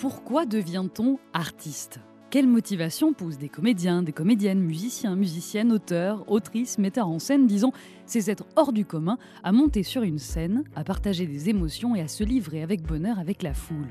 Pourquoi devient-on artiste? Quelle motivation pousse des comédiens, des comédiennes, musiciens, musiciennes, auteurs, autrices, metteurs en scène, disons, ces êtres hors du commun, à monter sur une scène, à partager des émotions et à se livrer avec bonheur avec la foule?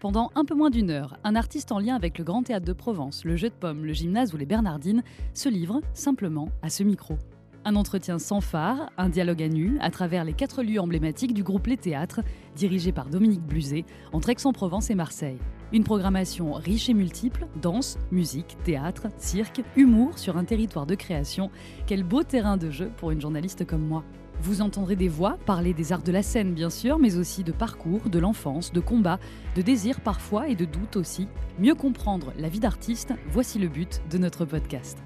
Pendant un peu moins d'une heure, un artiste en lien avec le Grand Théâtre de Provence, le Jeu de Pommes, le Gymnase ou les Bernardines se livre simplement à ce micro. Un entretien sans phare, un dialogue à nu, à travers les quatre lieux emblématiques du groupe Les Théâtres, dirigé par Dominique Bluzet, entre Aix-en-Provence et Marseille. Une programmation riche et multiple, danse, musique, théâtre, cirque, humour sur un territoire de création. Quel beau terrain de jeu pour une journaliste comme moi. Vous entendrez des voix parler des arts de la scène, bien sûr, mais aussi de parcours, de l'enfance, de combat, de désir parfois et de doute aussi. Mieux comprendre la vie d'artiste, voici le but de notre podcast.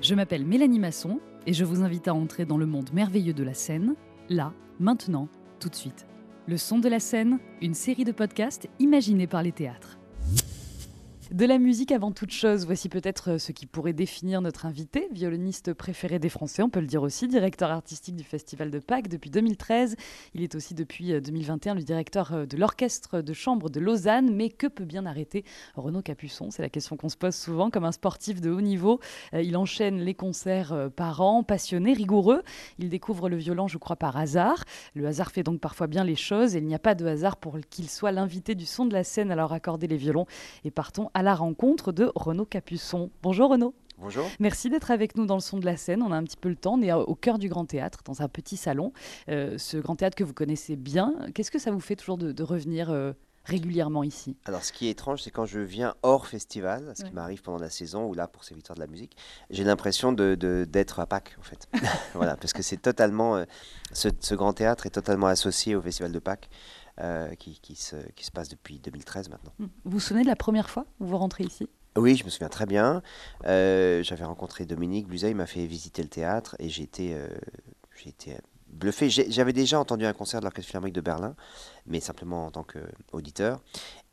Je m'appelle Mélanie Masson et je vous invite à entrer dans le monde merveilleux de la scène, là, maintenant, tout de suite. Le son de la scène, une série de podcasts imaginés par les théâtres. De la musique avant toute chose, voici peut-être euh, ce qui pourrait définir notre invité, violoniste préféré des Français, on peut le dire aussi, directeur artistique du Festival de Pâques depuis 2013. Il est aussi depuis 2021 euh, le directeur euh, de l'Orchestre de Chambre de Lausanne. Mais que peut bien arrêter Renaud Capuçon? C'est la question qu'on se pose souvent comme un sportif de haut niveau. Il enchaîne les concerts par an, passionné, rigoureux. Il découvre le violon, je crois, par hasard. Le hasard fait donc parfois bien les choses et il n'y a pas de hasard pour qu'il soit l'invité du son de la scène à leur accorder les violons. Et partons à la rencontre de Renaud Capuçon. Bonjour Renaud. Bonjour. Merci d'être avec nous dans le son de la scène. On a un petit peu le temps. On est au cœur du Grand Théâtre, dans un petit salon. Euh, ce Grand Théâtre que vous connaissez bien. Qu'est-ce que ça vous fait toujours de, revenir euh, régulièrement ici? Alors, ce qui est étrange, c'est quand je viens hors festival, ce qui m'arrive pendant la saison ou là pour ces victoires de la musique, j'ai l'impression d'être de, à Pâques, en fait. voilà, parce que c'est totalement. Euh, ce, ce, grand théâtre est totalement associé au festival de Pâques. Euh, qui, qui, se, qui, se, passe depuis 2013 maintenant. Vous vous souvenez de la première fois où vous rentrez ici? Oui, je me souviens très bien. Euh, j'avais rencontré Dominique Bluzet, il m'a fait visiter le théâtre et j'ai été, euh, été bluffé. J'avais déjà entendu un concert de l'Orchestre Philharmonique de Berlin, mais simplement en tant qu'auditeur.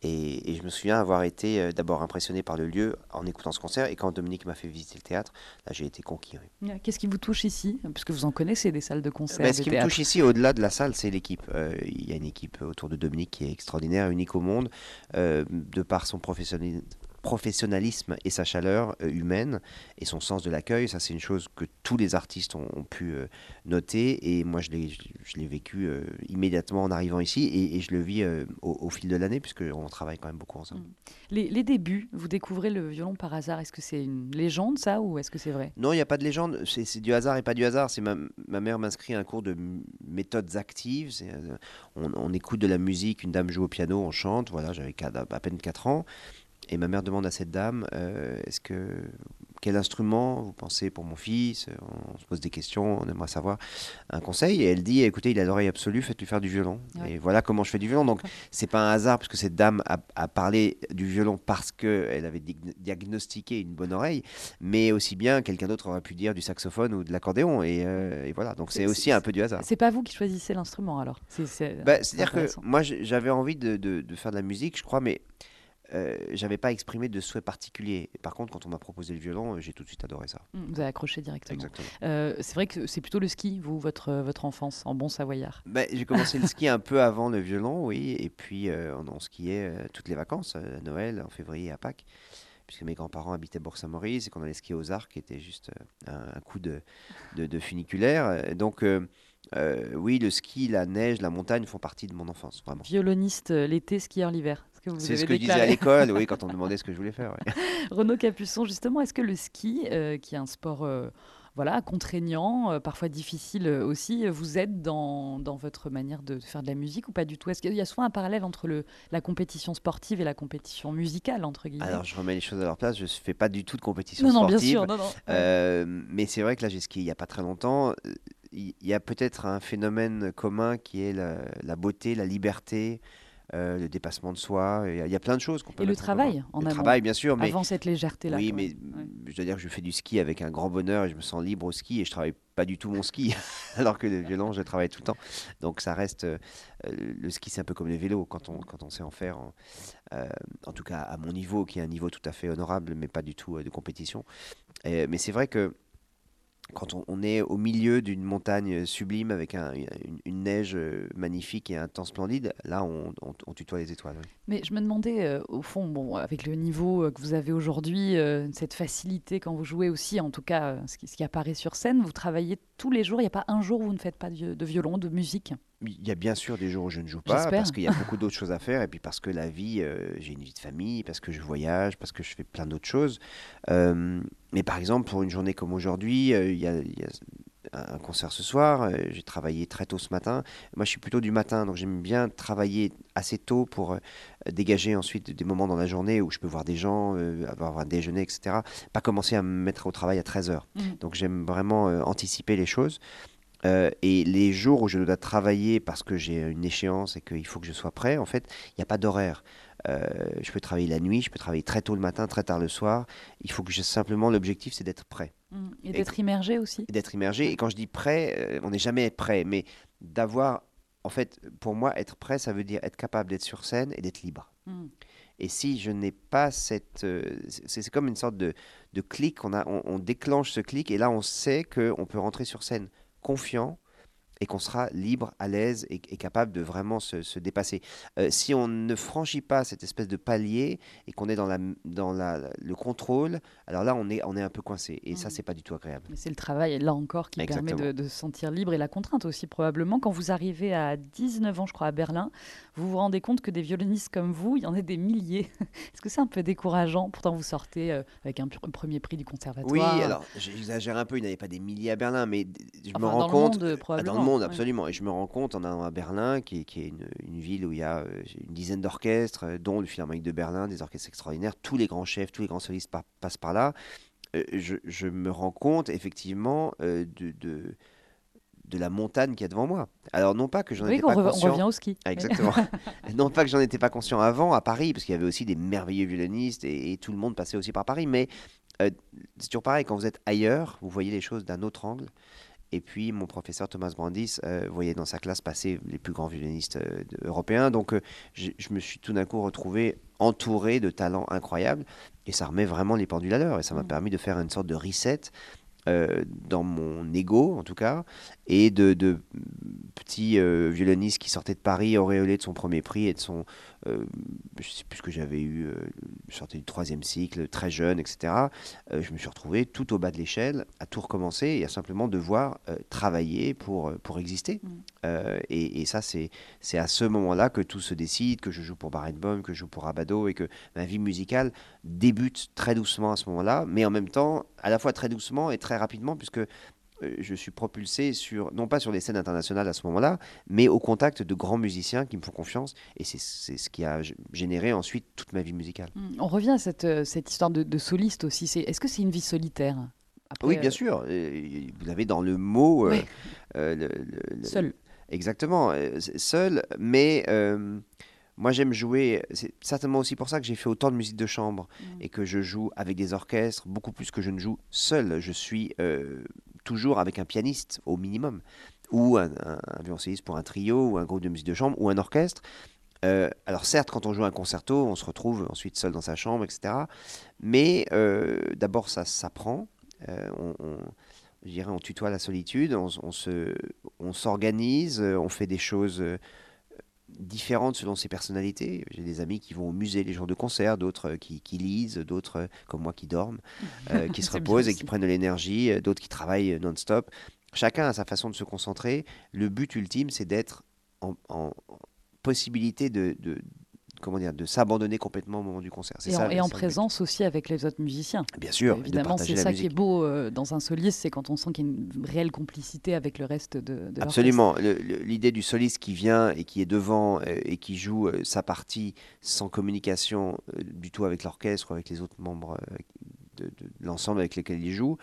Et, et, je me souviens avoir été euh, d'abord impressionné par le lieu en écoutant ce concert. Et quand Dominique m'a fait visiter le théâtre, là j'ai été conquis. Qu'est-ce qui vous touche ici? Parce que vous en connaissez des salles de concert. Ben, ce qui me touche ici, au-delà de la salle, c'est l'équipe. Euh, il y a une équipe autour de Dominique qui est extraordinaire, unique au monde, euh, de par son professionnalisme professionnalisme et sa chaleur euh, humaine et son sens de l'accueil. Ça, c'est une chose que tous les artistes ont, pu euh, noter. Et moi, je l'ai vécu euh, immédiatement en arrivant ici et, je le vis au, fil de l'année, puisqu'on travaille quand même beaucoup ensemble. Mm. Les, débuts, vous découvrez le violon par hasard. Est-ce que c'est une légende, ça, ou est-ce que c'est vrai? Non, il n'y a pas de légende. C'est du hasard et pas du hasard. C'est ma, ma, mère m'inscrit à un cours de méthodes actives. On, on, écoute de la musique, une dame joue au piano, on chante. Voilà, j'avais à peine 4 ans. Et ma mère demande à cette dame, euh, est-ce que quel instrument vous pensez pour mon fils? On se pose des questions, on aimerait savoir un conseil. Et elle dit, écoutez, il a l'oreille absolue, faites-lui faire du violon. Et voilà comment je fais du violon. Donc c'est pas un hasard parce que cette dame a, parlé du violon parce qu'elle avait diagnostiqué une bonne oreille, mais aussi bien quelqu'un d'autre aurait pu dire du saxophone ou de l'accordéon. Et, euh, voilà, donc c'est aussi un peu du hasard. C'est pas vous qui choisissez l'instrument alors bah, C'est-à-dire que moi j'avais envie de, de faire de la musique, je crois, mais euh, j'avais pas exprimé de souhait particulier. Par contre, quand on m'a proposé le violon, euh, j'ai tout de suite adoré ça. Mmh, vous avez accroché directement. Euh, c'est vrai que c'est plutôt le ski, vous, votre, votre enfance, en bon savoyard. Ben, j'ai commencé le ski un peu avant le violon, oui. Et puis, on, skiait toutes les vacances, à Noël, en février, à Pâques puisque mes grands-parents habitaient Bourg-Saint-Maurice et qu'on allait skier aux Arcs, qui était juste un, coup de, de, funiculaire. Donc, oui, le ski, la neige, la montagne font partie de mon enfance, vraiment. Violoniste l'été, skieur l'hiver. C'est ce que je disais à l'école, oui, quand on me demandait ce que je voulais faire. Renaud Capuçon, justement, est-ce que le ski, euh, qui est un sport euh, voilà, contraignant, euh, parfois difficile aussi, vous aide dans, dans, votre manière de faire de la musique ou pas du tout? Est-ce qu'il y a souvent un parallèle entre le, la compétition sportive et la compétition musicale, entre guillemets? Alors, je remets les choses à leur place, je ne fais pas du tout de compétition sportive. Non, bien sûr, non, non. mais c'est vrai que là, j'ai skié il n'y a pas très longtemps. Il y a peut-être un phénomène commun qui est la, la beauté, la liberté, euh, le dépassement de soi. Il y, a plein de choses qu'on peut. Et le travail, en Le travail, bien sûr. Mais, avant cette légèreté-là. Oui, mais je dois dire que je fais du ski avec un grand bonheur et je me sens libre au ski et je travaille pas du tout mon ski, alors que le violon, je travaille tout le temps. Donc ça reste. Euh, le ski, c'est un peu comme les vélos quand on, quand on sait en faire. En, euh, en, tout cas, à mon niveau, qui est un niveau tout à fait honorable, mais pas du tout de compétition. mais c'est vrai que quand on, est au milieu d'une montagne sublime avec une, neige euh, magnifique et un temps splendide, là on, tutoie les étoiles. Mais je me demandais, euh, au fond, bon, avec le niveau euh, que vous avez aujourd'hui, cette facilité quand vous jouez aussi, en tout cas ce qui, ce, qui, apparaît sur scène, vous travaillez tous les jours, il n'y a pas un jour où vous ne faites pas de violon, de musique? Il y a bien sûr des jours où je ne joue pas parce qu'il y a beaucoup d'autres choses à faire et puis parce que la vie, euh, j'ai une vie de famille, parce que je voyage, parce que je fais plein d'autres choses. Euh, mais par exemple, pour une journée comme aujourd'hui, euh, il, y a, un concert ce soir, j'ai travaillé très tôt ce matin. Moi, je suis plutôt du matin, donc j'aime bien travailler assez tôt pour dégager ensuite des moments dans la journée où je peux voir des gens, avoir un déjeuner, etc. Pas commencer à me mettre au travail à 13h. Mmh. Donc j'aime vraiment anticiper les choses. Euh, et les jours où je dois travailler parce que j'ai une échéance et qu'il faut que je sois prêt, en fait, il n'y a pas d'horaire. Euh, je peux travailler la nuit, je peux travailler très tôt le matin, très tard le soir. Il faut que je, simplement, l'objectif, c'est d'être prêt. Mmh. Et d'être immergé aussi. D'être immergé. Et quand je dis prêt, euh, on n'est jamais prêt, mais d'avoir, en fait, pour moi, être prêt, ça veut dire être capable d'être sur scène et d'être libre. Mmh. Et si je n'ai pas cette... c'est comme une sorte de, de clic, on, a, on, déclenche ce clic et là on sait qu'on peut rentrer sur scène confiant et qu'on sera libre, à l'aise et, capable de vraiment se, dépasser. Euh, si on ne franchit pas cette espèce de palier et qu'on est dans, la, dans la, le contrôle, alors là, on est, on est un peu coincé. Et ça, ça, mmh. c'est pas du tout agréable. C'est le travail, là encore, qui permet de, se sentir libre et la contrainte aussi, probablement. Quand vous arrivez à 19 ans, je crois, à Berlin, vous vous rendez compte que des violonistes comme vous, il y en a des milliers. Est-ce que c'est un peu décourageant? Pourtant, vous sortez euh, avec un, premier prix du conservatoire. Oui, alors j'exagère un peu, il n'y avait pas des milliers à Berlin, mais je me rends compte. Le monde, absolument. Et je me rends compte en allant à Berlin, qui est, une, ville où il y a euh, une dizaine d'orchestres, euh, dont le Philharmonique de Berlin, des orchestres extraordinaires. Tous les grands chefs, tous les grands solistes passent par là. Euh, je, me rends compte effectivement de, de, la montagne qu'il y a devant moi. Alors non pas que j'en étais pas conscient. On revient au ski. exactement. non pas que j'en étais pas conscient avant à Paris, parce qu'il y avait aussi des merveilleux violonistes et, tout le monde passait aussi par Paris. Mais c'est toujours pareil, quand vous êtes ailleurs, vous voyez les choses d'un autre angle. Et puis mon professeur Thomas Brandis euh, voyait dans sa classe passer les plus grands violonistes euh, européens. Donc euh, je, me suis tout d'un coup retrouvé entouré de talents incroyables. Et ça remet vraiment les pendules à l'heure. Et ça m'a mmh. permis de faire une sorte de reset dans mon ego, en tout cas, et de, de petits violonistes qui sortaient de Paris, auréolés de son premier prix et de son, euh, je sais plus ce que j'avais eu, euh, je sortais du troisième cycle, très jeune, etc. Euh, je me suis retrouvé tout au bas de l'échelle, à tout recommencer et à simplement devoir travailler pour, pour exister. Mm. Et, et, ça, c'est à ce moment-là que tout se décide, que je joue pour Barenboim, que je joue pour Abado et que ma vie musicale débute très doucement à ce moment-là, mais en même temps, à la fois très doucement et très rapidement, puisque euh, je suis propulsé sur, non pas sur les scènes internationales à ce moment-là, mais au contact de grands musiciens qui me font confiance. Et c'est ce qui a généré ensuite toute ma vie musicale. Mmh. On revient à cette, euh, cette histoire de, soliste aussi. Est-ce que c'est une vie solitaire Oui, bien euh, sûr. Vous avez dans le mot... Seul. Exactement. Seul, mais... Moi, j'aime jouer. C'est certainement aussi pour ça que j'ai fait autant de musique de chambre mmh. et que je joue avec des orchestres beaucoup plus que je ne joue seul. Je suis toujours avec un pianiste au minimum, ou un, violoncelliste pour un trio, ou un groupe de musique de chambre, ou un orchestre. Euh, alors certes, quand on joue un concerto, on se retrouve ensuite seul dans sa chambre, etc. Mais euh, d'abord, ça s'apprend. Euh, on, je dirais, on tutoie la solitude, on, on on s'organise, on fait des choses différentes selon ses personnalités. J'ai des amis qui vont au musée les jours de concert, d'autres qui, lisent, d'autres comme moi qui dorment, euh, qui se reposent et qui prennent de l'énergie, euh, d'autres qui travaillent non-stop. Chacun a sa façon de se concentrer. Le but ultime, c'est d'être en, possibilité de, comment dire, de s'abandonner complètement au moment du concert. Et, ça, en, et en présence aussi avec les autres musiciens. Bien sûr. évidemment, c'est ça qui est beau euh, dans un soliste, c'est quand on sent qu'il y a une réelle complicité avec le reste de, de Absolument. L'idée du soliste qui vient et qui est devant euh, et qui joue euh, sa partie sans communication du tout avec l'orchestre, avec les autres membres de, de l'ensemble avec lesquels il joue,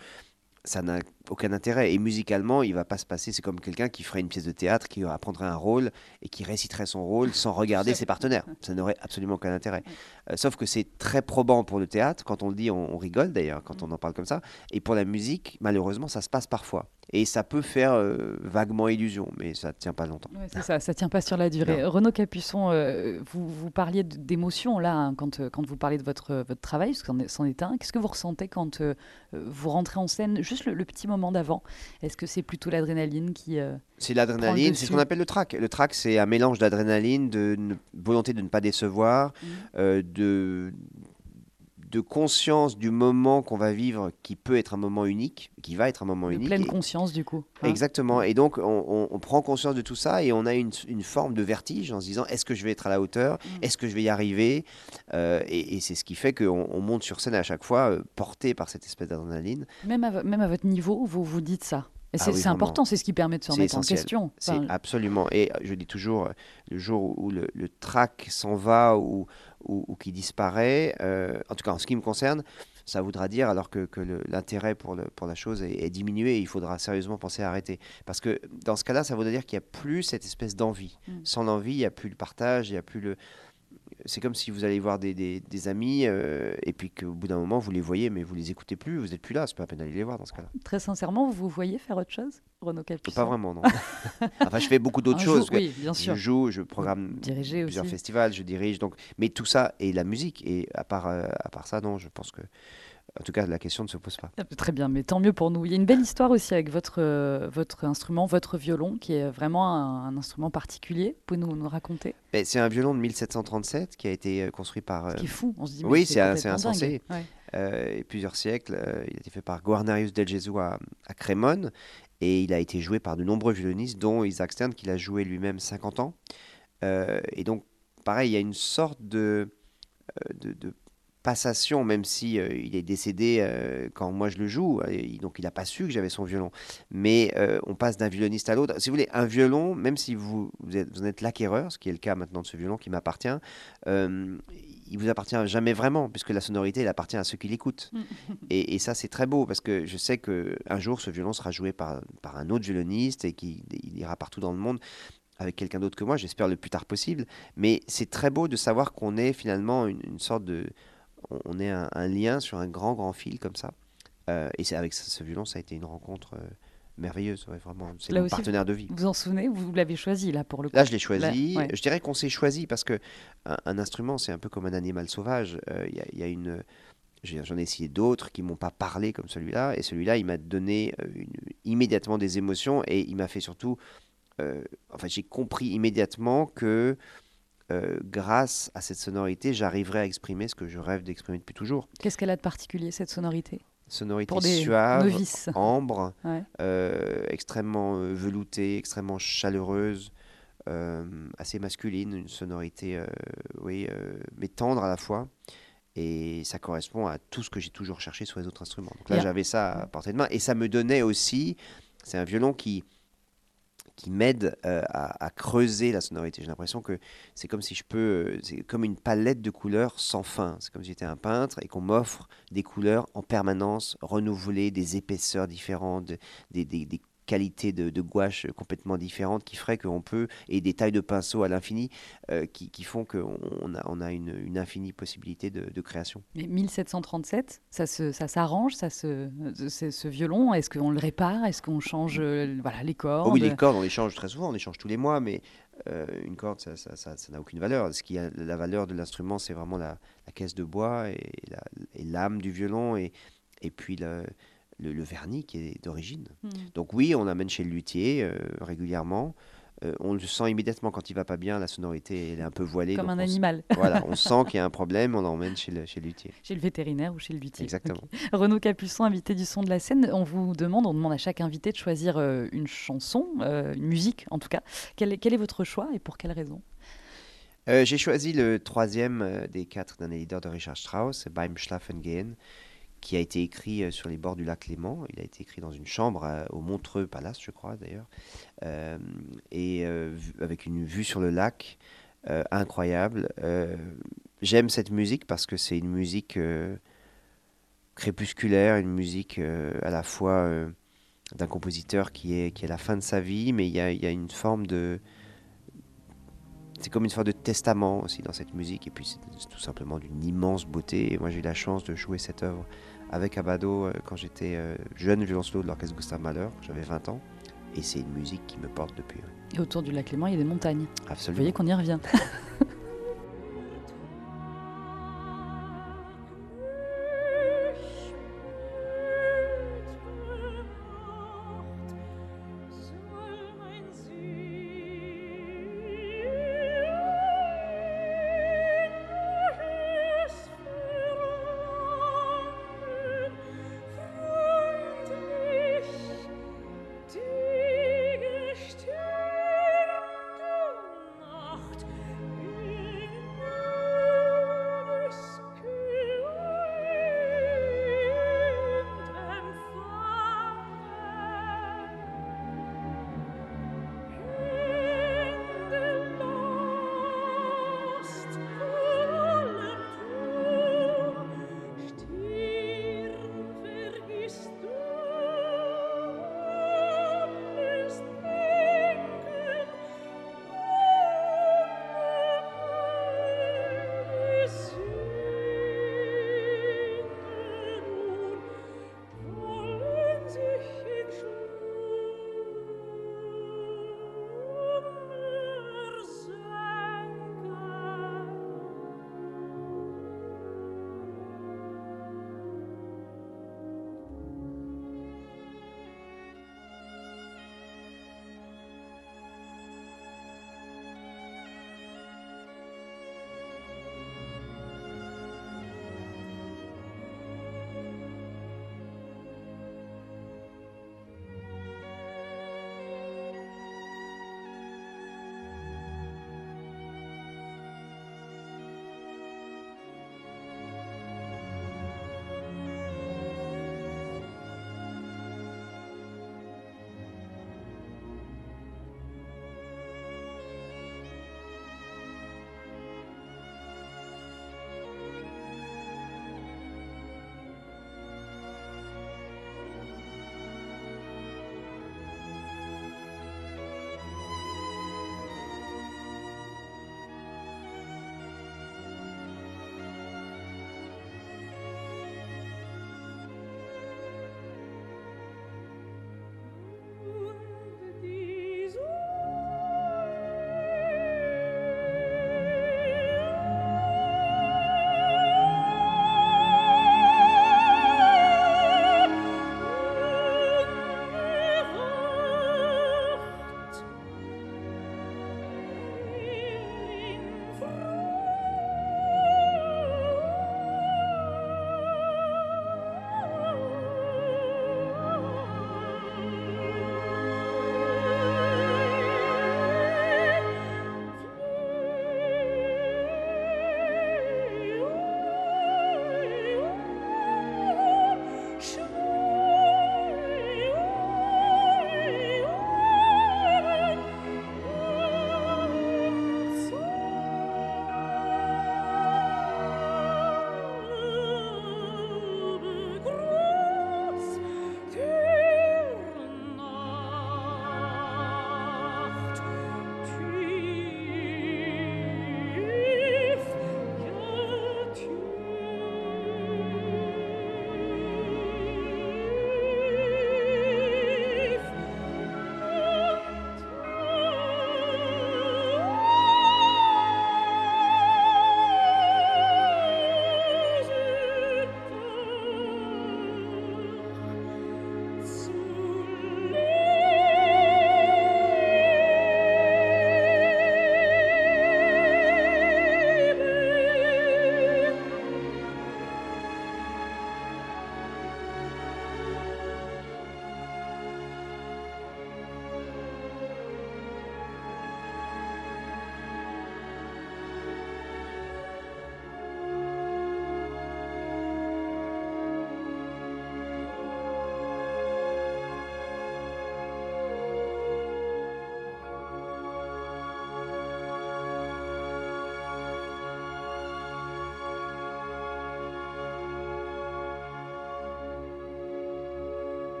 ça n'a aucun intérêt. Et musicalement, il va pas se passer. C'est comme quelqu'un qui ferait une pièce de théâtre, qui apprendrait un rôle et qui réciterait son rôle sans regarder ses partenaires. Ça n'aurait absolument aucun intérêt. Euh, sauf que c'est très probant pour le théâtre. Quand on le dit, on, rigole d'ailleurs quand on en parle comme ça. Et pour la musique, malheureusement, ça se passe parfois. Et ça peut faire euh, vaguement illusion, mais ça ne tient pas longtemps. c'est ça, ça ne tient pas sur la durée. Renaud Capuçon, euh, vous, vous, parliez d'émotion là, hein, quand, quand vous parlez de votre, votre travail, parce que c'en est, un. Qu'est-ce que vous ressentez quand vous rentrez en scène? Juste le petit moment moment d'avant Est-ce que c'est plutôt l'adrénaline qui... c'est l'adrénaline, c'est ce qu'on appelle le track. Le track, c'est un mélange d'adrénaline, de volonté de ne pas décevoir, mmh. de de conscience du moment qu'on va vivre qui peut être un moment unique, qui va être un moment de unique. Pleine conscience du coup. Hein. Exactement. Et donc on, prend conscience de tout ça et on a une, forme de vertige en se disant est-ce que je vais être à la hauteur? Mm. Est-ce que je vais y arriver? Euh, Et, c'est ce qui fait qu'on on monte sur scène à chaque fois euh, porté par cette espèce d'adrénaline. Même à, même à votre niveau, vous vous dites ça ah c'est important, c'est ce qui permet de se remettre en question. C'est absolument. Et je dis toujours, le jour où le, le track s'en va ou, ou, qui disparaît, euh, en tout cas en ce qui me concerne, ça voudra dire alors que, l'intérêt pour, pour la chose est, diminué, il faudra sérieusement penser à arrêter. Parce que dans ce cas-là, ça voudra dire qu'il n'y a plus cette espèce d'envie. Mm. Sans l'envie, il n'y a plus le partage, il n'y a plus le, c'est comme si vous allez voir des, des, amis euh, et puis qu'au bout d'un moment vous les voyez mais vous les écoutez plus, vous n'êtes plus là, c'est pas la peine d'aller les voir dans ce cas-là. Très sincèrement, vous voyez faire autre chose, Renaud Capuçon Pas vraiment, non. enfin, je fais beaucoup d'autres choses. oui, bien sûr. Je joue, je programme plusieurs festivals, je dirige, donc, mais tout ça et la musique et à part, euh, à part ça, non, je pense que en tout cas, la question ne se pose pas. Ah, très bien, mais tant mieux pour nous. Il y a une belle histoire aussi avec votre, euh, votre instrument, votre violon, qui est vraiment un, instrument particulier. Vous pouvez nous, nous raconter? Ben, C'est un violon de 1737 qui a été euh, construit par... Ce qui est fou, on se dit. oui, c'est insensé. Euh, plusieurs siècles. il a été fait par Guarnarius del Gesù à, à, Crémone et il a été joué par de nombreux violonistes, dont Isaac Stern, qui l'a joué lui-même 50 ans. et donc, pareil, il y a une sorte de, de, de passation, même si euh, il est décédé euh, quand moi je le joue, donc il n'a pas su que j'avais son violon. Mais euh, on passe d'un violoniste à l'autre. Si vous voulez, un violon, même si vous, vous êtes, vous êtes l'acquéreur, ce qui est le cas maintenant de ce violon qui m'appartient, il vous appartient jamais vraiment, puisque la sonorité, elle appartient à ceux qui l'écoutent. et, ça, c'est très beau, parce que je sais qu'un jour, ce violon sera joué par, par un autre violoniste et qu'il ira partout dans le monde avec quelqu'un d'autre que moi, j'espère le plus tard possible. Mais c'est très beau de savoir qu'on est finalement une sorte de on est un, lien sur un grand, grand fil comme ça. Euh, et c'est avec ce, violon, ça a été une rencontre euh, merveilleuse, vraiment. C'est mon partenaire de vie. Vous en souvenez? Vous l'avez choisi là pour le coup. Là, je l'ai choisi. Je dirais qu'on s'est choisi parce que un, instrument, c'est un peu comme un animal sauvage. Euh, il y, a une J'en ai essayé d'autres qui m'ont pas parlé comme celui-là, et celui-là, il m'a donné immédiatement des émotions, et il m'a fait surtout, enfin, j'ai compris immédiatement que euh, grâce à cette sonorité, j'arriverai à exprimer ce que je rêve d'exprimer depuis toujours. Qu'est-ce qu'elle a de particulier, cette sonorité? Sonorité suave, ambre, euh, extrêmement euh, veloutée, extrêmement chaleureuse, assez masculine, une sonorité, oui, mais tendre à la fois. Et ça correspond à tout ce que j'ai toujours cherché sur les autres instruments. Donc là, j'avais ça à portée de main. Et ça me donnait aussi, c'est un violon qui, qui m'aide euh, à, creuser la sonorité. J'ai l'impression que c'est comme si je peux, euh, c'est comme une palette de couleurs sans fin. C'est comme si j'étais un peintre et qu'on m'offre des couleurs en permanence, renouvelées, des épaisseurs différentes, des qualité de, gouache complètement différente qui ferait qu'on peut, et des tailles de pinceau à l'infini, euh, qui, qui, font qu'on a, on a une, une infinie possibilité de, création. Mais 1737, ça, se, ça s'arrange, ça se, ce violon, est-ce qu'on le répare Est-ce qu'on change euh, voilà, les cordes? Oh Oui, les cordes, on les change très souvent, on les change tous les mois, mais euh, une corde, ça, ça, ça, n'a aucune valeur. Ce qui a la valeur de l'instrument, c'est vraiment la, la, caisse de bois et, et l'âme du violon, et, et puis la le, vernis qui est d'origine. Hmm. Donc oui, on amène chez le luthier euh, régulièrement. Euh, on le sent immédiatement quand il va pas bien, la sonorité elle est un peu voilée. Comme un animal. voilà, on sent qu'il y a un problème, on l'emmène chez le, chez le luthier. Chez le vétérinaire ou chez le luthier. Exactement. Renaud Capuçon, invité du son de la scène, on vous demande, on demande à chaque invité de choisir euh, une chanson, une musique en tout cas. Quel est, quel est votre choix et pour quelle raison? J'ai choisi le troisième des quatre d'un éditeur de Richard Strauss, Beim Schlafen gehen qui a été écrit euh, sur les bords du lac Léman. Il a été écrit dans une chambre euh, au Montreux Palace, je crois d'ailleurs, euh, et avec une vue sur le lac incroyable. J'aime cette musique parce que c'est une musique crépusculaire, une musique à la fois d'un compositeur qui est, qui est à la fin de sa vie, mais il y a, y a une forme de... C'est comme une sorte de testament aussi dans cette musique, et puis c'est tout simplement d'une immense beauté. Et moi j'ai eu la chance de jouer cette œuvre avec Abado euh, quand j'étais euh, jeune violoncelo de l'orchestre Gustave Mahler, j'avais 20 ans. Et c'est une musique qui me porte depuis. Et autour du lac Léman, il y a des montagnes. Absolument. Vous voyez qu'on y revient.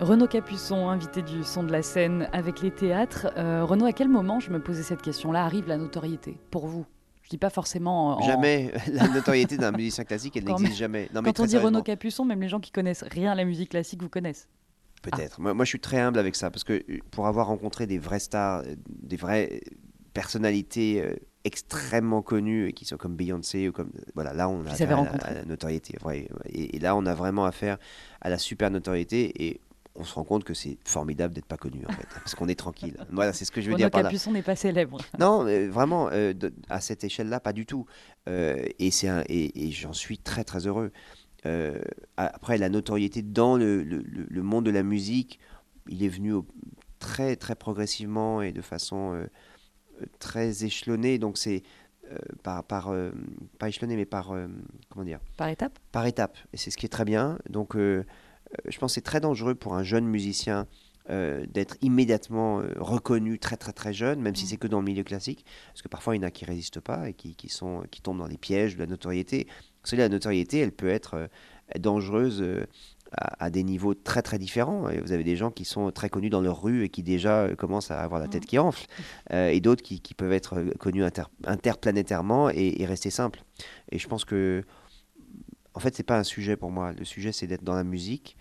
Renaud Capuçon, invité du son de la scène avec les théâtres. Euh, Renaud, à quel moment, je me posais cette question-là, arrive la notoriété pour vous? Je dis pas forcément. En... Jamais. La notoriété d'un musicien classique, elle n'existe jamais. Non, mais Quand on dit Renaud Capuçon, même les gens qui connaissent rien à la musique classique vous connaissent. Peut-être. Moi, moi, je suis très humble avec ça parce que euh, pour avoir rencontré des vrais stars, euh, des vraies personnalités extrêmement connues qui sont comme Beyoncé ou comme voilà là on a affaire à, la, notoriété et, et, là on a vraiment affaire à la super notoriété et on se rend compte que c'est formidable d'être pas connu en fait, parce qu'on est tranquille. Voilà, c'est ce que je veux dire par là. Capuçon n'est pas célèbre. Non, vraiment, euh, à cette échelle-là, pas du tout. Euh, et c'est et, j'en suis très très heureux. Euh, après, la notoriété dans le, le, monde de la musique, il est venu très très progressivement et de façon très échelonnée. Donc c'est par, par pas échelonné, mais par comment dire? Par étape. Par étape. Et c'est ce qui est très bien. Donc je pense que c'est très dangereux pour un jeune musicien euh, d'être immédiatement euh, reconnu très très très jeune, même si mm. c'est que dans le milieu classique, parce que parfois il y en a qui résistent pas et qui, qui, sont, qui tombent dans les pièges de la notoriété. Parce que la notoriété, elle peut être euh, dangereuse à, des niveaux très très différents. Et vous avez des gens qui sont très connus dans leur rue et qui déjà commencent à avoir la tête mm. qui enfle, et d'autres qui, qui, peuvent être connus interplanétairement et, et, rester simples. Et je pense que en fait, c'est pas un sujet pour moi. Le sujet, c'est d'être dans la musique.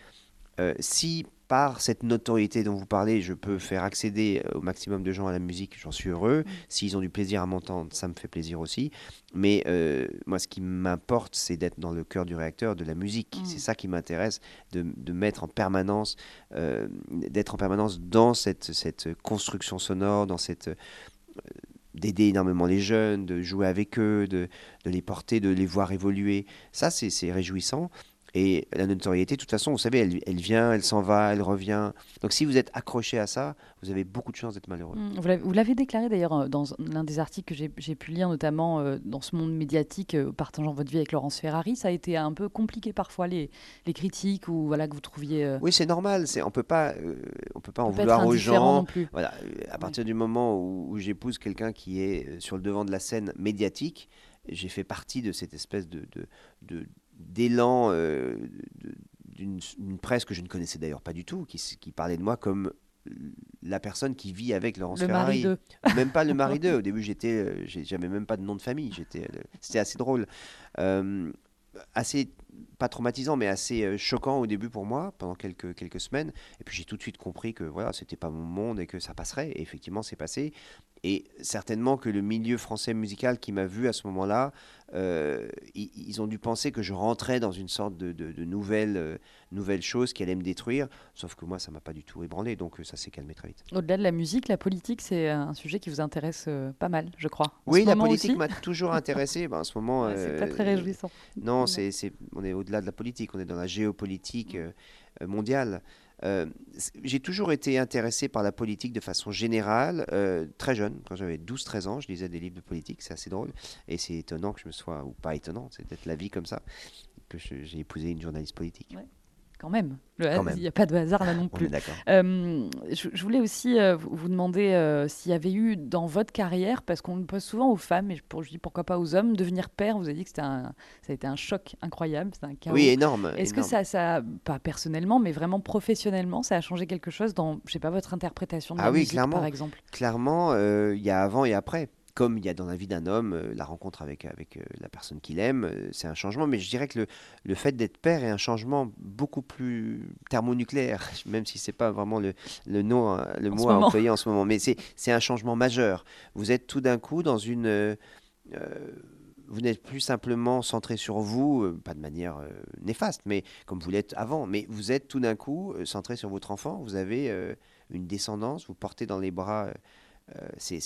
Euh, si par cette notoriété dont vous parlez, je peux faire accéder euh, au maximum de gens à la musique, j'en suis heureux. Mm. S'ils ont du plaisir à m'entendre, ça me fait plaisir aussi. Mais euh, moi, ce qui m'importe, c'est d'être dans le cœur du réacteur de la musique. Mm. C'est ça qui m'intéresse, de, de, mettre en permanence, d'être en permanence dans cette, cette construction sonore, dans cette d'aider énormément les jeunes, de jouer avec eux, de, les porter, de les voir évoluer. Ça, c'est réjouissant. Et la notoriété, de toute façon, vous savez, elle, elle vient, elle s'en va, elle revient. Donc si vous êtes accroché à ça, vous avez beaucoup de chances d'être malheureux. Mmh, vous l'avez déclaré d'ailleurs euh, dans l'un des articles que j'ai pu lire, notamment euh, dans ce monde médiatique, euh, partageant votre vie avec Laurence Ferrari. Ça a été un peu compliqué parfois, les, les critiques ou voilà, que vous trouviez. Oui, c'est normal. On ne peut pas, on peut pas en vouloir aux gens. Voilà, à partir du moment où, j'épouse quelqu'un qui est sur le devant de la scène médiatique, j'ai fait partie de cette espèce de, de d'élan d'une presse que je ne connaissais d'ailleurs pas du tout, qui, qui, parlait de moi comme la personne qui vit avec Laurence le Ferrari. Mari même pas le mari d'eux. Au début, j'étais, euh, j'avais même pas de nom de famille. J'étais, euh, c'était assez drôle, euh, assez pas traumatisant, mais assez choquant au début pour moi pendant quelques quelques semaines. Et puis j'ai tout de suite compris que voilà, c'était pas mon monde et que ça passerait. Et effectivement, c'est passé. Et certainement que le milieu français musical qui m'a vu à ce moment-là, euh, ils, ont dû penser que je rentrais dans une sorte de, de, nouvelle, euh, nouvelle chose qui allait me détruire. Sauf que moi, ça m'a pas du tout ébranlé, donc euh, ça s'est calmé très vite. Au-delà de la musique, la politique, c'est un sujet qui vous intéresse pas mal, je crois. oui, la politique m'a toujours intéressé. ben, en ce moment, c'est pas très réjouissant. Non, c'est, on est au-delà de la politique, on est dans la géopolitique mondiale. Euh, j'ai toujours été intéressé par la politique de façon générale, euh, très jeune, quand j'avais 12-13 ans, je lisais des livres de politique, c'est assez drôle, et c'est étonnant que je me sois, ou pas étonnant, c'est peut-être la vie comme ça, que j'ai épousé une journaliste politique quand même. Il n'y a pas de hasard là non plus. Euh, je, voulais aussi euh, vous demander euh, s'il y avait eu dans votre carrière, parce qu'on le pose souvent aux femmes, et pour, je dis pourquoi pas aux hommes, devenir père. Vous avez dit que c'était un, ça a été un choc incroyable, un chaos. Oui, énorme. Est-ce que ça, ça, pas personnellement, mais vraiment professionnellement, ça a changé quelque chose dans, je sais pas, votre interprétation de ah la oui, musique, clairement, par exemple? Clairement, il y a avant et après comme il y a dans la vie d'un homme, euh, la rencontre avec, avec euh, la personne qu'il aime, euh, c'est un changement. Mais je dirais que le, le fait d'être père est un changement beaucoup plus thermonucléaire, même si c'est pas vraiment le, le, nom, le mot à employer en ce moment. Mais c'est un changement majeur. Vous êtes tout d'un coup dans une... vous n'êtes plus simplement centré sur vous, pas de manière néfaste, mais comme vous l'êtes avant, mais vous êtes tout d'un coup centré sur votre enfant, vous avez une descendance, vous portez dans les bras, c'est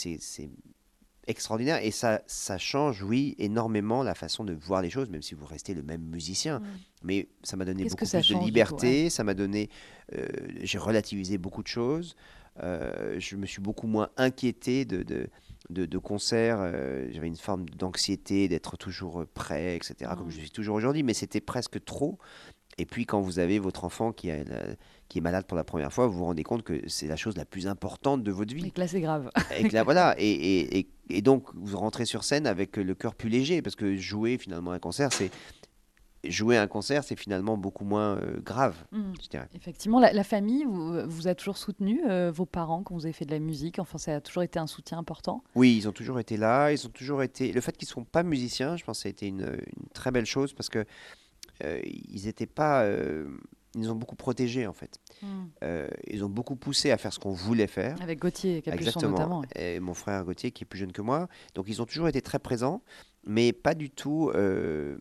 extraordinaire et ça, ça change, oui, énormément la façon de voir les choses, même si vous restez le même musicien. Mm. Mais ça m'a donné beaucoup plus de liberté, ça m'a donné, euh, j'ai relativisé beaucoup de choses, euh, je me suis beaucoup moins inquiété de, de, de, concerts, euh, j'avais une forme d'anxiété, d'être toujours prêt, etc., comme mm. je suis toujours aujourd'hui, mais c'était presque trop. Et puis quand vous avez votre enfant qui, a, qui est malade pour la première fois, vous vous rendez compte que c'est la chose la plus importante de votre vie. Et que là, c'est grave. et, là, voilà, et, et, et, donc vous rentrez sur scène avec le cœur plus léger, parce que jouer finalement un concert, c'est jouer un concert, c'est finalement beaucoup moins euh, grave, Mm. je dirais. Effectivement, la, la famille vous, vous a toujours soutenu, euh, vos parents, quand vous avez fait de la musique? Enfin, ça a toujours été un soutien important? Oui, ils ont toujours été là, ils ont toujours été. Le fait qu'ils ne sont pas musiciens, je pense que ça a été une, une très belle chose parce que euh, ils étaient pas. Ils nous ont beaucoup protégés en fait. Euh, ils ont beaucoup poussé à faire ce qu'on voulait faire. Avec Gauthier et Capuçon Exactement. notamment. Et mon frère Gauthier, qui est plus jeune que moi. Donc, ils ont toujours été très présents, mais pas du tout euh,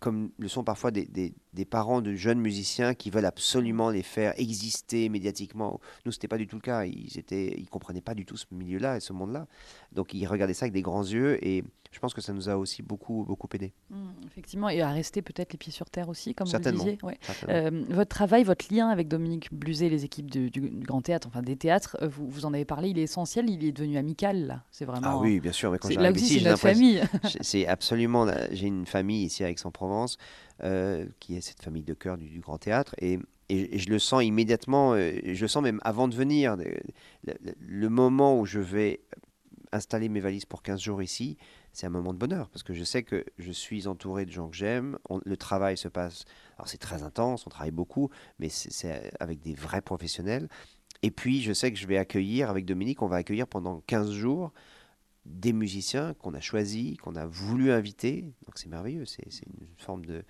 comme le sont parfois des, des- des parents de jeunes musiciens qui veulent absolument les faire exister médiatiquement. Nous, c'était pas du tout le cas. Ils étaient, ils comprenaient pas du tout ce milieu-là et ce monde-là. Donc, ils regardaient ça avec des grands yeux et je pense que ça nous a aussi beaucoup, beaucoup aidé. Mm, effectivement, et à rester peut-être les pieds sur terre aussi, comme vous le disiez. ouais. Euh, votre travail, votre lien avec Dominique Bluzet, les équipes du, du- du Grand Théâtre, enfin des théâtres, euh, vous, vous en avez parlé, il est essentiel, il est devenu amical là. C'est ah vraiment. oui, bien sûr. Mais quand là aussi, c'est notre famille. C'est absolument. J'ai une famille ici à Aix-en-Provence, euh, qui est cette famille de cœur du, Grand Théâtre, et, et- je le sens immédiatement. euh, je le sens même avant de venir. Euh, Le, le- moment où je vais installer mes valises pour 15 jours ici, c'est un moment de bonheur parce que je sais que je suis entouré de gens que j'aime. Le travail se passe. Alors c'est très intense, on travaille beaucoup, mais c'est avec des vrais professionnels. Et puis je sais que je vais accueillir avec Dominique, on va accueillir pendant 15 jours des musiciens qu'on a choisis, qu'on a voulu inviter. Donc c'est merveilleux, c'est c'est une forme de...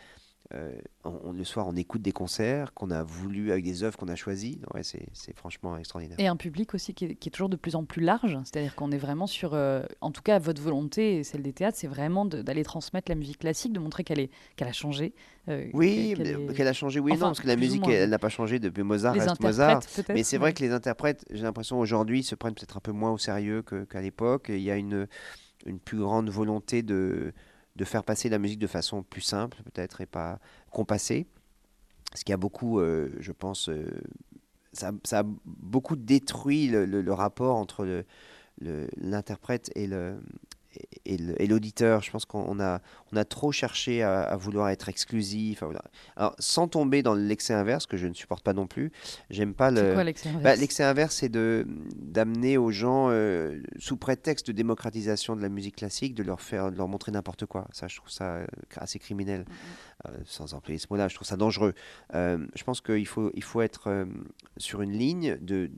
euh, on- on- le soir, on écoute des concerts qu'on a voulu avec des œuvres qu'on a choisies. Ouais, c'est franchement extraordinaire. Et un public aussi qui est, qui est toujours de plus en plus large, c'est-à-dire qu'on est vraiment sur, euh, en tout cas votre volonté et celle des théâtres, c'est vraiment d'aller transmettre la musique classique, de montrer qu'elle est qu'elle a changé. euh, Oui, qu'elle est- a changé, oui, Enfin, non, parce que la musique, elle, n'a pas changé depuis Mozart, les reste Mozart. Mais c'est vrai que les interprètes, j'ai l'impression aujourd'hui, se prennent peut-être un peu moins au sérieux qu'à l'époque. Il y a une, une plus grande volonté de, de faire passer la musique de façon plus simple, peut-être, et pas compassée. Ce qui a beaucoup, euh, je pense, euh, ça, a beaucoup détruit le, rapport entre l'interprète et le et l'auditeur, je pense qu'on a, on a trop cherché à, à vouloir être exclusif. vouloir- Alors, sans tomber dans l'excès inverse, que je ne supporte pas non plus, j'aime pas C'est le, quoi l'excès bah, inverse L'excès inverse, c'est d'amener aux gens, euh, sous prétexte de démocratisation de la musique classique, de leur faire, de leur montrer n'importe quoi. Ça, je trouve ça euh, assez criminel, Mm-hmm. euh, sans employer ce mot-là. Je trouve ça dangereux. Euh, je pense qu'il faut, il faut être sur une ligne de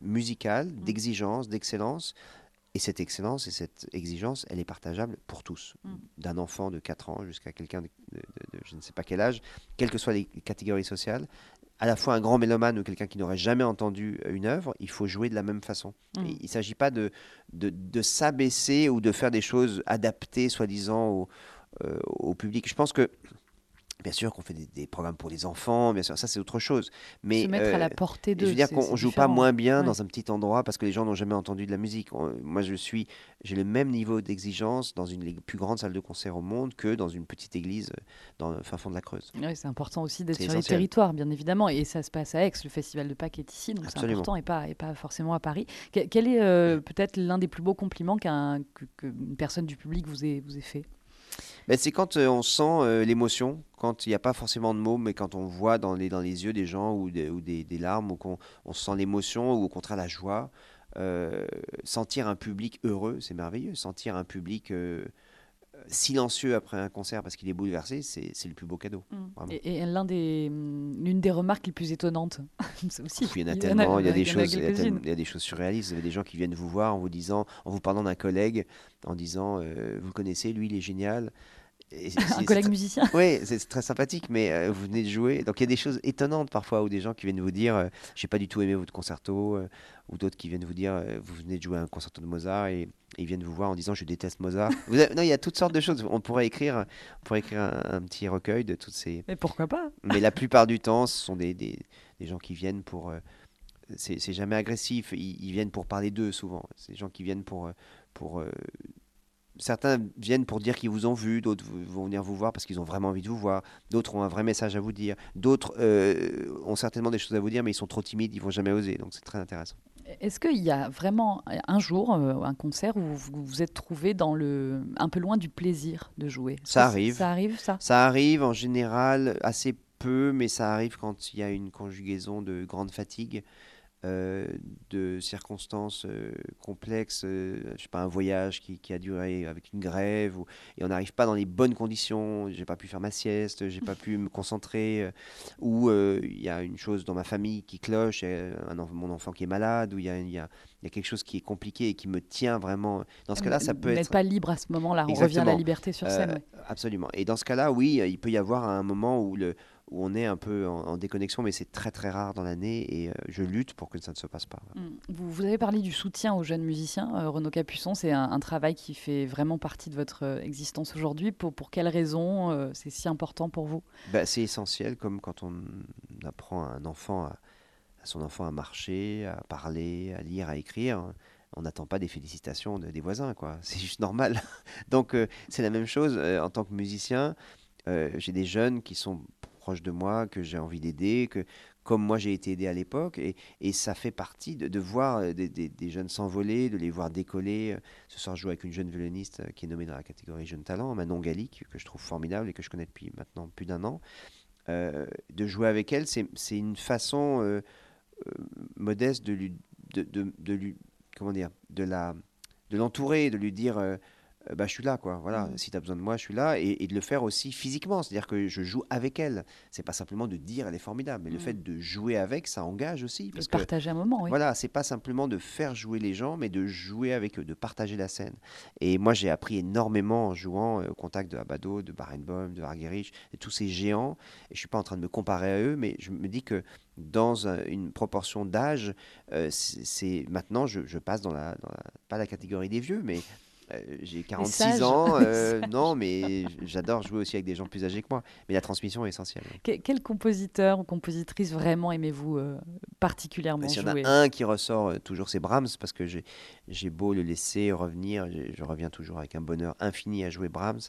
musicale, Mm. d'exigence, d'excellence. Et cette excellence et cette exigence, elle est partageable pour tous, Mm. d'un enfant de 4 ans jusqu'à quelqu'un de, de- de- de je ne sais pas quel âge, quelles que soient les catégories sociales à la fois un grand mélomane ou quelqu'un qui n'aurait jamais entendu euh, une œuvre, il faut jouer de la même façon. Mm. Il ne s'agit pas de, de, de s'abaisser ou de faire des choses adaptées, soi-disant, au, euh, au public. Je pense que, bien sûr, qu'on fait des, des programmes pour les enfants, bien sûr, ça c'est autre chose. Mais Se mettre à euh, la portée je de. veux dire qu'on joue pas moins bien Ouais. dans un petit endroit parce que les gens n'ont jamais entendu de la musique. On- moi, je suis, j'ai le même niveau d'exigence dans une des plus grandes salles de concert au monde que dans une petite église euh, dans le fin fond de la Creuse. Ouais, c'est important aussi d'être sur les essentiel. territoires, bien évidemment. Et ça se passe à Aix, le festival de Pâques est ici, donc c'est important et pas, et pas forcément à Paris. Que- quel est euh, peut-être l'un des plus beaux compliments qu'une personne du public vous ait, vous ait fait? Ben, c'est quand euh, on sent euh, l'émotion, quand il n'y a pas forcément de mots, mais quand on voit dans les, yeux des gens ou des, larmes, ou qu'on on sent l'émotion, ou au contraire la joie. Euh, sentir un public heureux, c'est merveilleux. Sentir un public silencieux après un concert parce qu'il est bouleversé, c'est c'est le plus beau cadeau. Vraiment. Et, et l'un des, l'une des remarques les plus étonnantes, aussi. Il y en a tellement, il y a des choses, il y a, quelques-unes. tel- il y a des choses surréalistes. Vous avez des gens qui viennent vous voir en vous disant, en vous parlant d'un collègue, en disant, euh, vous le connaissez, lui, il est génial. Un collègue musicien Oui, c'est très sympathique, mais euh, vous venez de jouer. Donc il y a des choses étonnantes parfois, où des gens qui viennent vous dire euh, J'ai pas du tout aimé votre concerto, euh, ou d'autres qui viennent vous dire euh, Vous venez de jouer un concerto de Mozart, et, et ils viennent vous voir en disant Je déteste Mozart. Vous avez- Non, il y a toutes sortes de choses. On pourrait écrire, on pourrait écrire un, un petit recueil de toutes ces. Mais pourquoi pas? Mais la plupart du temps, ce sont des, des, des gens qui viennent pour. c'est jamais agressif, ils, ils viennent pour parler d'eux souvent. C'est des gens qui viennent pour. pour euh, certains viennent pour dire qu'ils vous ont vu, d'autres vont venir vous voir parce qu'ils ont vraiment envie de vous voir, d'autres ont un vrai message à vous dire, d'autres euh, ont certainement des choses à vous dire, mais ils sont trop timides, ils vont jamais oser. Donc c'est très intéressant. Est-ce qu'il y a vraiment un jour, euh, un concert, où vous vous êtes trouvé dans le, un peu loin du plaisir de jouer? Ça arrive. Ça arrive, ça? Ça arrive en général assez peu, mais ça arrive quand il y a une conjugaison de grande fatigue. Euh, de circonstances euh, complexes, euh, je sais pas, un voyage qui, qui a duré avec une grève, ou, et on n'arrive pas dans les bonnes conditions, j'ai pas pu faire ma sieste, j'ai pas pu me concentrer, ou il y a une chose dans ma famille qui cloche, un mon enfant qui est malade, ou il y a, y a- y a quelque chose qui est compliqué et qui me tient vraiment. Dans ce cas-là, ça peut être... pas libre à ce moment-là. On revient à la liberté sur scène. Ouais. Absolument. Et dans ce cas-là, oui, il peut y avoir un moment où, le, où on est un peu en, en déconnexion, mais c'est très très rare dans l'année et euh, je lutte pour que ça ne se passe pas. Mm. Vous, vous avez parlé du soutien aux jeunes musiciens. Euh, Renaud Capuçon, c'est un, un travail qui fait vraiment partie de votre euh, existence aujourd'hui. Pour, pour quelles raisons euh, c'est si important pour vous? Bah, c'est essentiel, comme quand on apprend à un enfant, à, à son enfant à marcher, à parler, à lire, à écrire. On n'attend pas des félicitations de- des voisins, quoi. C'est juste normal. Donc c'est la même chose en tant que musicien. j'ai des jeunes qui sont proches de moi, que j'ai envie d'aider, que comme moi j'ai été aidé à l'époque, et, et ça fait partie de, voir euh, des, des- jeunes s'envoler, de les voir décoller. Ce soir, je joue avec une jeune violoniste euh, qui est nommée dans la catégorie Jeune Talent, Manon Gallic, que je trouve formidable et que je connais depuis maintenant plus d'un an. Euh, de jouer avec elle, c'est une façon modeste de lui, de, de- lui, comment dire, de la, de l'entourer, de lui dire, bah, je suis là, quoi. Voilà, Mhm. si tu as besoin de moi, je suis là, et, et de le faire aussi physiquement, c'est-à-dire que je joue avec elle. C'est pas simplement de dire, elle est formidable, mais le Mhm. fait de jouer avec, ça engage aussi, De que partager un moment, oui. voilà, c'est pas simplement de faire jouer les gens, mais de jouer avec eux, de partager la scène. Et moi, j'ai appris énormément en jouant euh, au contact de Abado, de Barenboim, de Argerich, de tous ces géants. Et je suis pas en train de me comparer à eux, mais je me dis que dans un- une proportion d'âge, euh, c'est c'est- maintenant, je, je passe dans la, dans la- pas la catégorie des vieux, mais euh, j'ai 46 sages. ans. Euh, non, mais j'adore jouer aussi avec des gens plus âgés que moi. Mais la transmission est essentielle. Que- quel compositeur ou compositrice vraiment aimez-vous euh, particulièrement S'il y en a un qui ressort euh, toujours, c'est Brahms, parce que j'ai beau le laisser revenir, je reviens toujours avec un bonheur infini à jouer Brahms,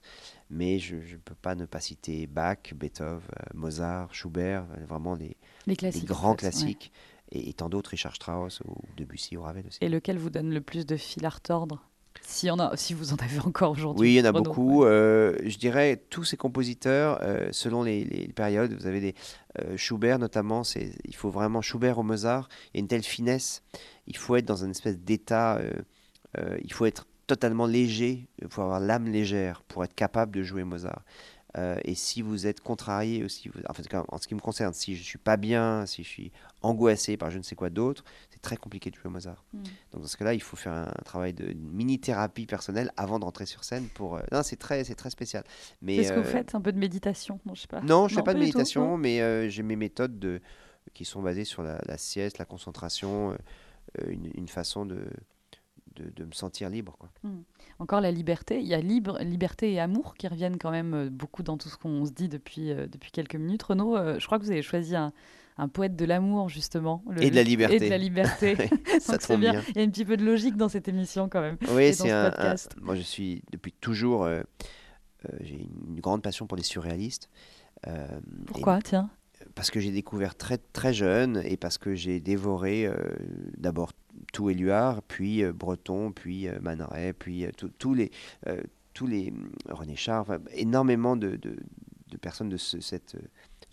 mais je ne peux pas ne pas citer Bach, Beethoven, Mozart, Schubert, vraiment les, Les les classiques. grands en fait, ouais. classiques, et, et tant d'autres, Richard Strauss ou Debussy ou Ravel aussi. Et lequel vous donne le plus de fil à retordre? Si, en a, si vous en avez encore aujourd'hui Oui, il y en a Renaud, beaucoup. ouais. euh, je dirais tous ces compositeurs, euh, selon les, les périodes, vous avez des euh, Schubert notamment. Il faut vraiment Schubert au Mozart. Il y a une telle finesse. Il faut être dans une espèce d'état. il faut être totalement léger. Il faut avoir l'âme légère pour être capable de jouer Mozart. Et si vous êtes contrarié aussi, vous- en fait, en ce qui me concerne, si je suis pas bien, si je suis angoissé par je ne sais quoi d'autre, très compliqué de jouer Mozart. Mm. Donc dans ce cas-là, il faut faire un travail de mini-thérapie personnelle avant de rentrer sur scène pour. euh, Non, c'est très, c'est très spécial. Mais Qu'est-ce que vous euh, faites? Un peu de méditation? Non, je sais pas. Non, je fais pas de tout, méditation, mais euh, j'ai mes méthodes de, qui sont basées sur la, la sieste, la concentration, une, une façon de, de, de me sentir libre. Quoi. Encore la liberté. Il y a libre, liberté et amour qui reviennent quand même beaucoup dans tout ce qu'on se dit depuis, euh, depuis quelques minutes. Renaud, euh, je crois que vous avez choisi un, un poète de l'amour, justement. le- Et de la liberté. Et de la liberté. ça tombe bien. bien. Il y a un petit peu de logique dans cette émission quand même. Oui, c'est ce un. Moi, je suis depuis toujours. euh, euh, j'ai une grande passion pour les surréalistes. Euh, et Pourquoi Tiens? parce que j'ai découvert très très jeune et parce que j'ai dévoré euh, d'abord tout Éluard, puis euh, Breton, puis euh, Man Ray, puis tous les tous les hum, René Char, énormément de, de- de personnes de ce, cette,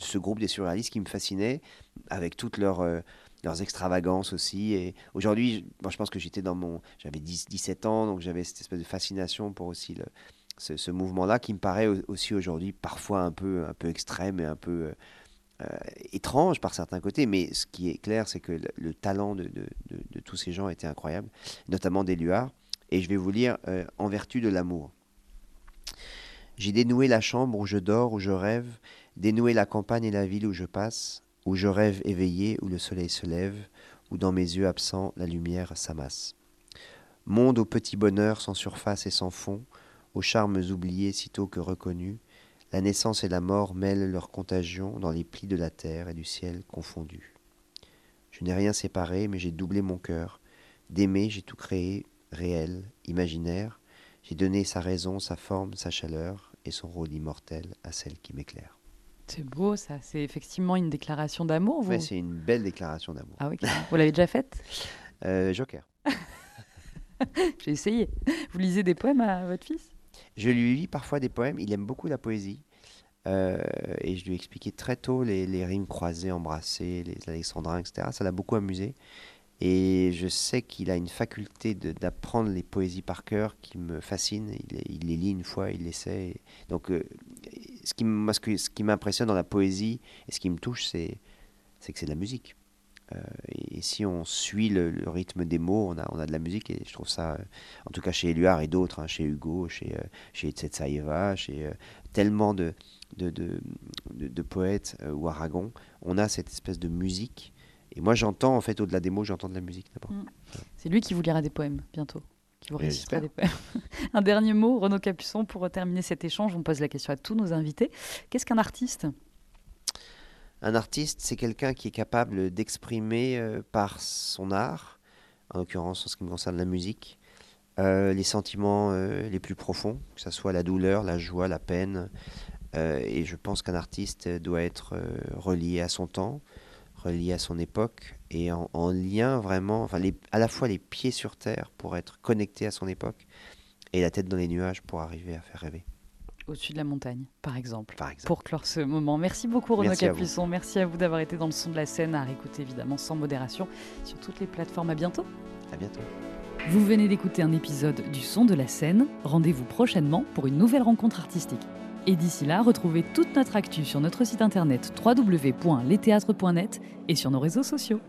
ce groupe des surréalistes qui me fascinaient avec toutes leurs euh, leurs extravagances aussi et aujourd'hui je- pense que j'étais dans mon j'avais 10 17 ans donc j'avais cette espèce de fascination pour aussi le, ce, ce mouvement-là qui me paraît au- aussi aujourd'hui parfois un peu un peu extrême et un peu euh, euh, étrange par certains côtés, mais ce qui est clair, c'est que le, le talent de, de- de- tous ces gens était incroyable, notamment d'Éluard. Et je vais vous lire En vertu de l'amour. J'ai dénoué la chambre où je dors, où je rêve, dénoué la campagne et la ville où je passe, où je rêve éveillé, où le soleil se lève, où dans mes yeux absents la lumière s'amasse. Monde au petit bonheur sans surface et sans fond, aux charmes oubliés sitôt que reconnus, la naissance et la mort mêlent leur contagion dans les plis de la terre et du ciel confondus. Je n'ai rien séparé, mais j'ai doublé mon cœur. D'aimer, j'ai tout créé, réel, imaginaire. J'ai donné sa raison, sa forme, sa chaleur et son rôle immortel à celle qui m'éclaire. C'est beau ça. C'est effectivement une déclaration d'amour. Vous... Ouais, c'est une belle déclaration d'amour. ah oui, vous l'avez déjà faite? Euh, Joker. J'ai essayé. Vous lisez des poèmes à votre fils? Je lui lis parfois des poèmes. Il aime beaucoup la poésie. et je lui ai expliqué très tôt les, les rimes croisées, embrassées, les alexandrins, etc. Ça l'a beaucoup amusé. Et je sais qu'il a une faculté d'apprendre les poésies par cœur qui me fascine. Il, les lit une fois, il les sait. Donc, euh, ce qui, ce qui m'impressionne dans la poésie et ce qui me touche, c'est que c'est de la musique. Euh, et, si on suit le, rythme des mots, on a, on a de la musique. Et je trouve ça, euh, en tout cas chez Éluard et d'autres, hein, chez Hugo, chez, chez Tsetsaïeva, chez tellement de, de, de, de poètes ou Aragon, on a cette espèce de musique et moi, j'entends, en fait, au-delà des mots, j'entends de la musique d'abord. Mm. C'est lui qui vous lira des poèmes bientôt. Qui vous récitera des poèmes. un dernier mot, Renaud Capuçon, pour terminer cet échange. On pose la question à tous nos invités. Qu'est-ce qu'un artiste? Un artiste, c'est quelqu'un qui est capable d'exprimer euh, par son art, en l'occurrence en ce qui me concerne la musique, euh, les sentiments euh, les plus profonds, que ce soit la douleur, la joie, la peine. et je pense qu'un artiste doit être relié à son temps, relié à son époque et en, lien vraiment, enfin à la fois les pieds sur terre pour être connecté à son époque et la tête dans les nuages pour arriver à faire rêver. Au-dessus de la montagne, par exemple, par exemple. Pour clore ce moment. Merci beaucoup Renaud Capuçon. Merci à vous d'avoir été dans le son de la scène, à réécouter évidemment sans modération sur toutes les plateformes. À bientôt. À bientôt. Vous venez d'écouter un épisode du Son de la scène. Rendez-vous prochainement pour une nouvelle rencontre artistique. Et d'ici là, retrouvez toute notre actu sur notre site internet www.letheatre.net et sur nos réseaux sociaux.